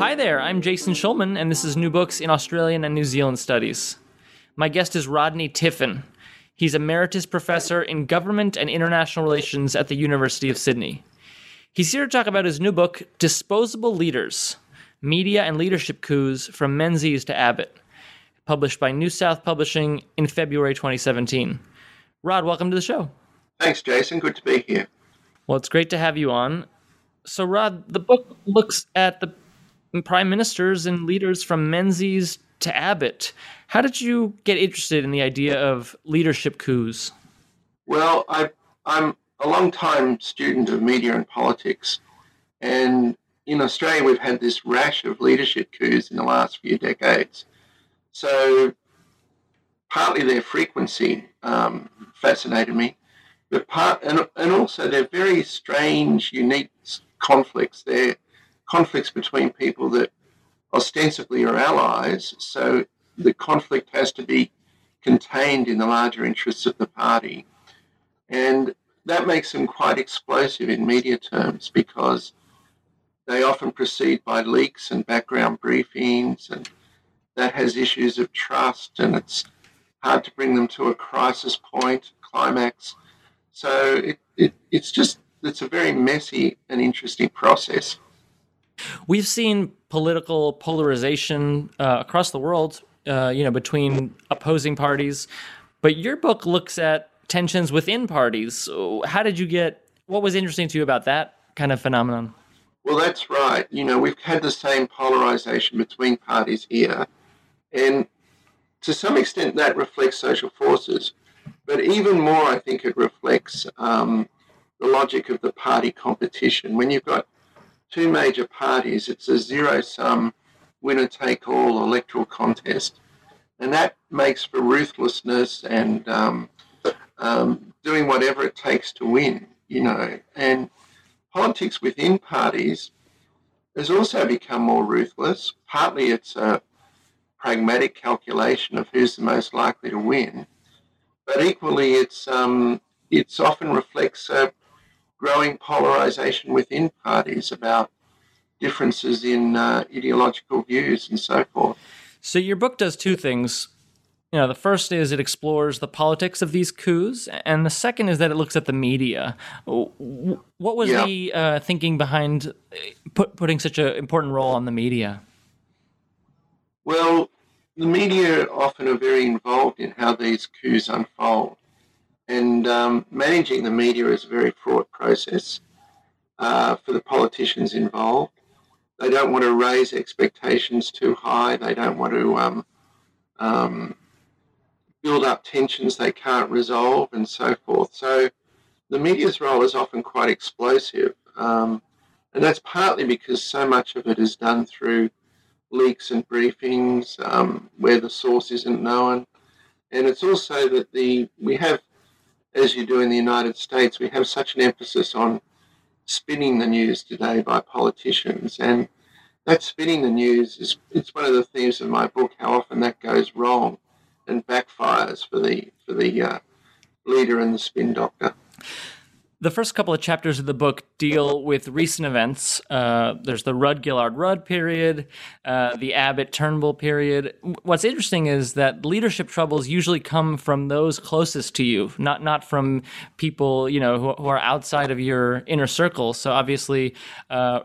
Hi there, I'm Jason Schulman, and this is New Books in Australian and New Zealand Studies. My guest is Rodney Tiffen. He's Emeritus Professor in Government and International Relations at the University of Sydney. He's here to talk about his new book, Disposable Leaders Media and Leadership Coups from Menzies to Abbott, published by New South Publishing in February 2017. Rod, welcome to the show. Thanks, Jason. Good to be here. Well, it's great to have you on. So, Rod, the book looks at the prime ministers and leaders from Menzies to Abbott. How did you get interested in the idea of leadership coups? Well, I, I'm a long time student of media and politics. And in Australia, we've had this rash of leadership coups in the last few decades. So, partly their frequency um, fascinated me, but part and, and also they're very strange, unique conflicts. They're conflicts between people that ostensibly are allies. So the conflict has to be contained in the larger interests of the party. And that makes them quite explosive in media terms because they often proceed by leaks and background briefings, and that has issues of trust, and it's hard to bring them to a crisis point, climax. So it, it, it's just, it's a very messy and interesting process. We've seen political polarization uh, across the world, uh, you know, between opposing parties. But your book looks at tensions within parties. So how did you get? What was interesting to you about that kind of phenomenon? Well, that's right. You know, we've had the same polarization between parties here, and to some extent, that reflects social forces. But even more, I think it reflects um, the logic of the party competition. When you've got two major parties, it's a zero sum, winner take all electoral contest. And that makes for ruthlessness and um, um, doing whatever it takes to win, you know. And politics within parties has also become more ruthless. Partly it's a pragmatic calculation of who's the most likely to win, but equally it's um, it's often reflects a growing polarization within parties about differences in uh, ideological views and so forth. So your book does two things. You know, the first is it explores the politics of these coups, and the second is that it looks at the media. What was yeah. the uh, thinking behind uh, put, putting such an important role on the media? Well, the media often are very involved in how these coups unfold. And um, managing the media is a very fraught process uh, for the politicians involved. They don't want to raise expectations too high. They don't want to um, um, build up tensions they can't resolve and so forth. So the media's role is often quite explosive. Um, and that's partly because so much of it is done through leaks and briefings um, where the source isn't known. And it's also that the we have as you do in the United States, we have such an emphasis on spinning the news today by politicians. And that spinning the news is it's one of the themes of my book, how often that goes wrong and backfires for the for the uh, leader and the spin doctor. The first couple of chapters of the book deal with recent events. Uh, there's the Rudd Gillard Rudd period, uh, the Abbott Turnbull period. What's interesting is that leadership troubles usually come from those closest to you, not not from people you know who, who are outside of your inner circle. So obviously, uh,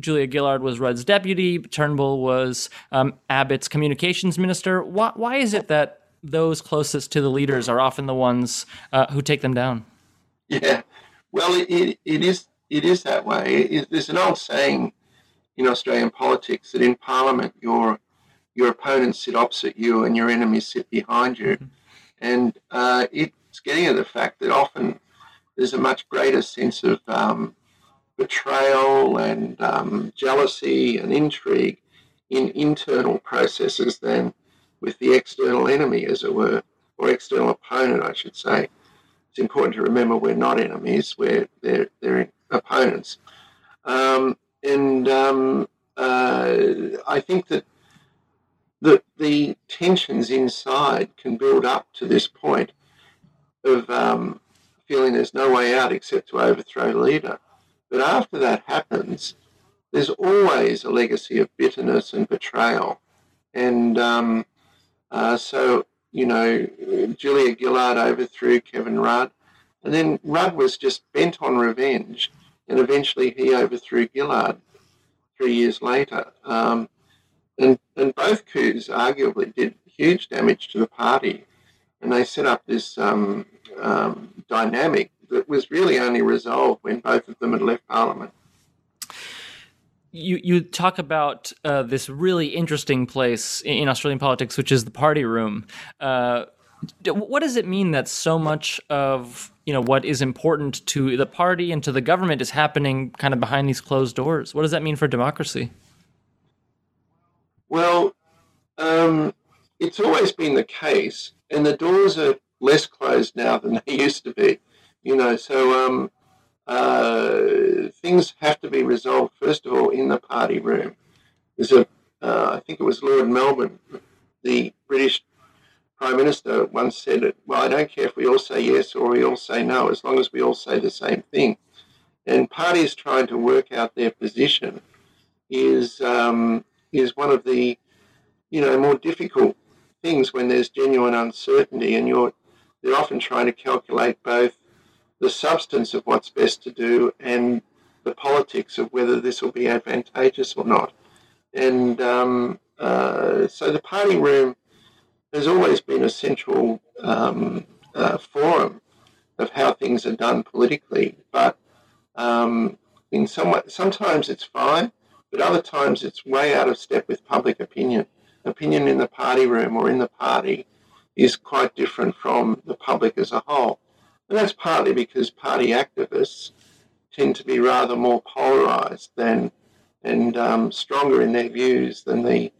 Julia Gillard was Rudd's deputy. Turnbull was um, Abbott's communications minister. Why, why is it that those closest to the leaders are often the ones uh, who take them down? Yeah, well, it, it, it is it is that way. It, there's an old saying in Australian politics that in Parliament your your opponents sit opposite you and your enemies sit behind you, mm-hmm. and uh, it's getting at the fact that often there's a much greater sense of um, betrayal and um, jealousy and intrigue in internal processes than with the external enemy, as it were, or external opponent, I should say. It's important to remember we're not enemies; we're they're, they're opponents. Um, and um, uh, I think that the, the tensions inside can build up to this point of um, feeling there's no way out except to overthrow the leader. But after that happens, there's always a legacy of bitterness and betrayal. And um, uh, so, you know, Julia Gillard overthrew Kevin Rudd, and then Rudd was just bent on revenge, and eventually he overthrew Gillard three years later. Um, and, and both coups arguably did huge damage to the party, and they set up this um, um, dynamic that was really only resolved when both of them had left Parliament. You you talk about uh, this really interesting place in Australian politics, which is the party room. Uh, what does it mean that so much of you know what is important to the party and to the government is happening kind of behind these closed doors? What does that mean for democracy? Well, um, it's always been the case, and the doors are less closed now than they used to be. You know, so um, uh, things have to be resolved first of all in the party room. There's a, uh, I think it was Lord Melbourne, the British Prime Minister, once said, "Well, I don't care if we all say yes or we all say no, as long as we all say the same thing." And parties trying to work out their position is um, is one of the you know more difficult things when there's genuine uncertainty, and you're they're often trying to calculate both the substance of what's best to do and the politics of whether this will be advantageous or not. And um, uh, so the party room has always been a central um, uh, forum of how things are done politically. But um, in some way, sometimes it's fine, but other times it's way out of step with public opinion. Opinion in the party room or in the party is quite different from the public as a whole. And that's partly because party activists tend to be rather more polarized than and um, stronger in their views than the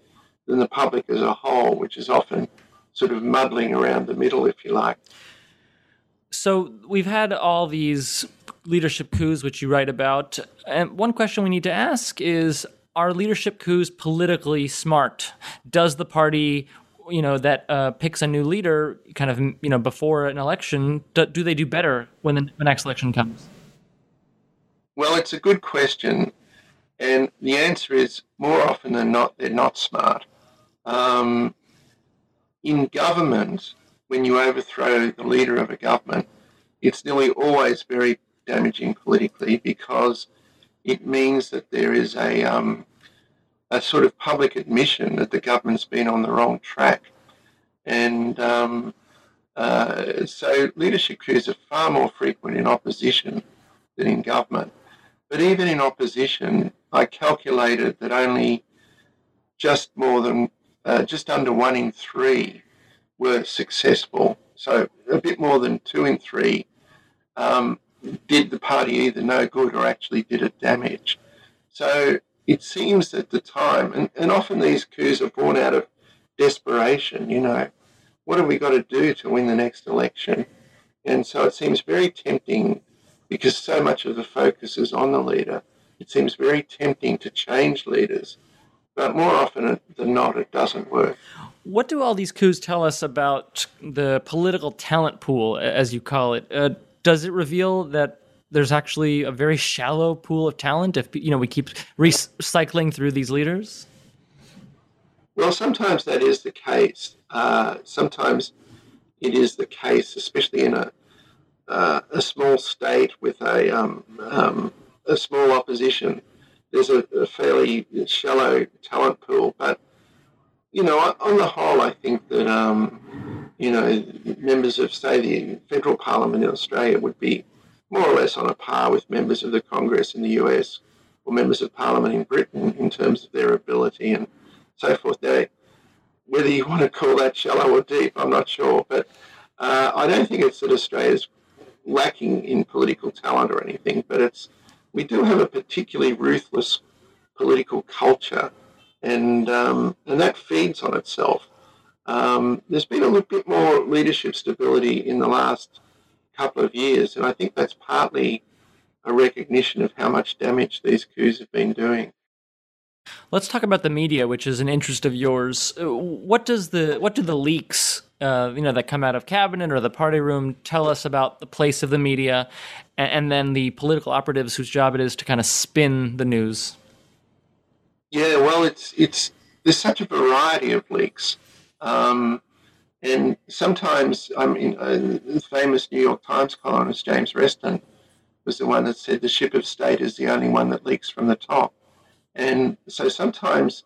than the public as a whole, which is often sort of muddling around the middle, if you like. So we've had all these leadership coups, which you write about, and one question we need to ask is: Are leadership coups politically smart? Does the party you know that uh, picks a new leader kind of you know before an election do, do they do better when the, the, next election comes? Well it's a good question and the answer is more often than not they're not smart. Um, in government when you overthrow the leader of a government it's nearly always very damaging politically because it means that there is a um, a sort of public admission that the government's been on the wrong track. And um, uh, so leadership coups are far more frequent in opposition than in government. But even in opposition, I calculated that only just more than, uh, just under one in three were successful. So a bit more than two in three um, did the party either no good or actually did it damage. So it seems at the time, and, and often these coups are born out of desperation, you know, what have we got to do to win the next election? And so it seems very tempting because so much of the focus is on the leader. It seems very tempting to change leaders, but more often than not, it doesn't work. What do all these coups tell us about the political talent pool, as you call it? Uh, does it reveal that there's actually a very shallow pool of talent if you know we keep recycling through these leaders? Well, sometimes that is the case. Uh, sometimes it is the case, especially in a uh, a small state with a um, um, a small opposition. There's a, a, fairly shallow talent pool, but you know, on the whole, I think that um, you know members of, say, the federal parliament in Australia would be more or less on a par with members of the Congress in the US or members of Parliament in Britain in terms of their ability and so forth. They, whether you want to call that shallow or deep, I'm not sure, but uh, I don't think it's that Australia's lacking in political talent or anything, but it's we do have a particularly ruthless political culture, and um, and that feeds on itself. Um, there's been a little bit more leadership stability in the last couple of years, and I think that's partly a recognition of how much damage these coups have been doing. Let's talk about the media, which is an interest of yours. Uh, what does the what do the leaks, uh, you know, that come out of cabinet or the party room tell us about the place of the media, and, and then the political operatives whose job it is to kind of spin the news? Yeah, well, it's it's there's such a variety of leaks, um, and sometimes I mean, uh, the famous New York Times columnist James Reston was the one that said the ship of state is the only one that leaks from the top. And so sometimes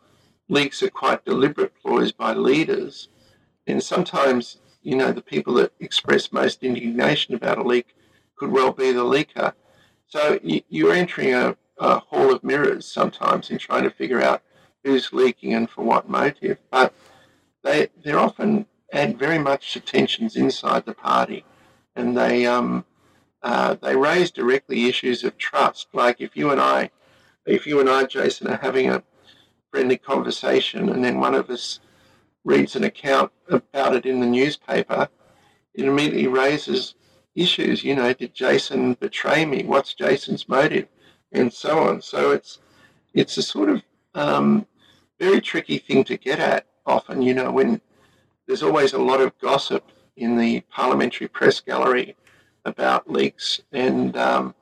leaks are quite deliberate ploys by leaders. And sometimes, you know, the people that express most indignation about a leak could well be the leaker. So you're entering a, a hall of mirrors sometimes in trying to figure out who's leaking and for what motive. But they, they're often add very much to tensions inside the party. And they, um, uh, they raise directly issues of trust. Like if you and I if you and I, Jason, are having a friendly conversation and then one of us reads an account about it in the newspaper, it immediately raises issues. You know, did Jason betray me? What's Jason's motive? And so on. So it's it's a sort of um, very tricky thing to get at. Often, you know, when there's always a lot of gossip in the parliamentary press gallery about leaks, and um,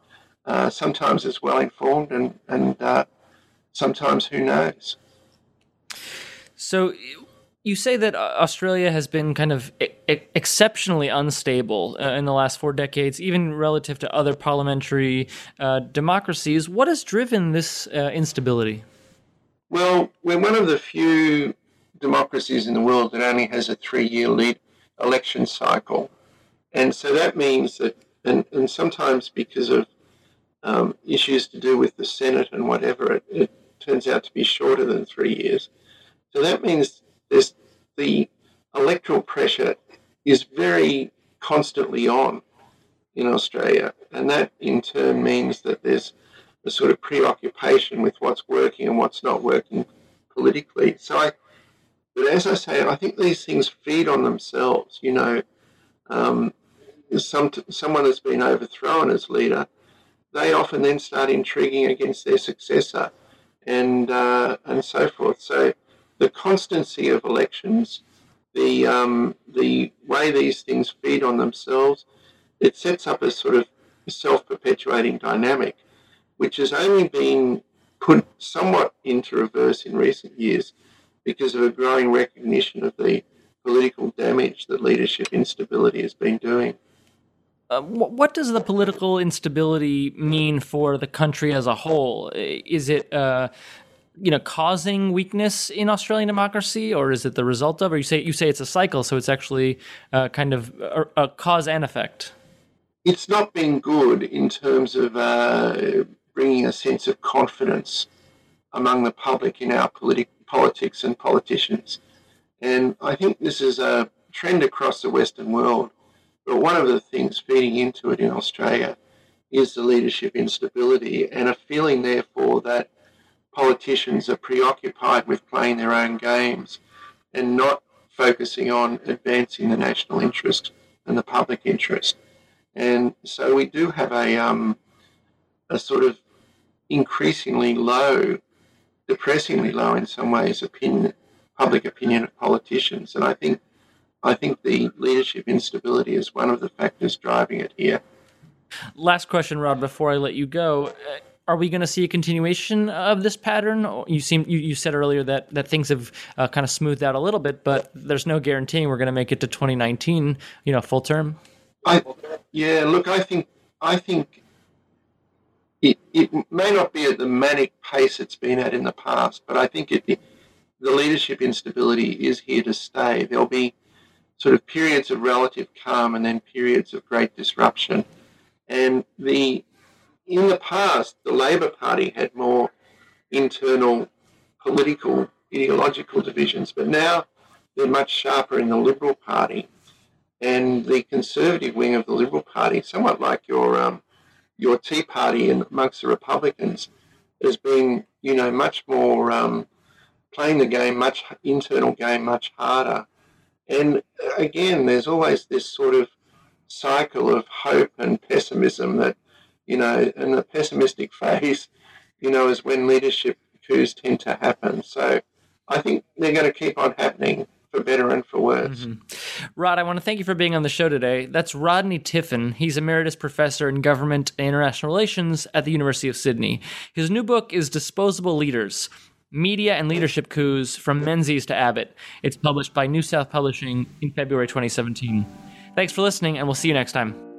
uh, sometimes it's well informed, and and uh, sometimes who knows. So you say that Australia has been kind of exceptionally unstable uh, in the last four decades, even relative to other parliamentary uh, democracies. What has driven this uh, instability? Well, we're one of the few democracies in the world that only has a three-year lead election cycle, and so that means that, and, and sometimes because of um, issues to do with the Senate and whatever, it, it, turns out to be shorter than three years. So that means there's the electoral pressure is very constantly on in Australia, and that in turn means that there's a sort of preoccupation with what's working and what's not working politically. So I, but as I say, I think these things feed on themselves. You know, um, some someone has been overthrown as leader they often then start intriguing against their successor and, uh, and so forth. So the constancy of elections, the, um, the way these things feed on themselves, it sets up a sort of self-perpetuating dynamic, which has only been put somewhat into reverse in recent years because of a growing recognition of the political damage that leadership instability has been doing. Uh, what does the political instability mean for the country as a whole? Is it, uh, you know, causing weakness in Australian democracy, or is it the result of? Or you say you say it's a cycle, so it's actually uh, kind of a, a, cause and effect. It's not been good in terms of uh, bringing a sense of confidence among the public in our politi- politics and politicians, and I think this is a trend across the Western world but one of the things feeding into it in Australia is the leadership instability and a feeling, therefore, that politicians are preoccupied with playing their own games and not focusing on advancing the national interest and the public interest. And so we do have a, um, a sort of increasingly low, depressingly low in some ways, opinion, public opinion of politicians. And I think I think the leadership instability is one of the factors driving it here. Last question, Rod, before I let you go. Uh, are we going to see a continuation of this pattern? You seem you, you said earlier that that things have uh, kind of smoothed out a little bit, but there's no guaranteeing we're going to make it to 2019, you know, full term. I, yeah, look, I think I think it, it may not be at the manic pace it's been at in the past, but I think it, the leadership instability is here to stay. There'll be sort of periods of relative calm and then periods of great disruption. And the in the past, the Labor Party had more internal political ideological divisions, but now they're much sharper in the Liberal Party. and the conservative wing of the Liberal Party, somewhat like your um, your Tea Party and amongst the Republicans, has been you know much more um, playing the game, much internal game, much harder. And uh, again, there's always this sort of cycle of hope and pessimism that you know, and the pessimistic phase, you know, is when leadership coups tend to happen. So I think they're going to keep on happening for better and for worse. Mm-hmm. Rod, I want to thank you for being on the show today. That's Rodney Tiffen. He's emeritus professor in government and international relations at the University of Sydney. His new book is Disposable Leaders Media and Leadership Coups from Menzies to Abbott. It's published by New South Publishing in February 2017. Thanks for listening, and we'll see you next time.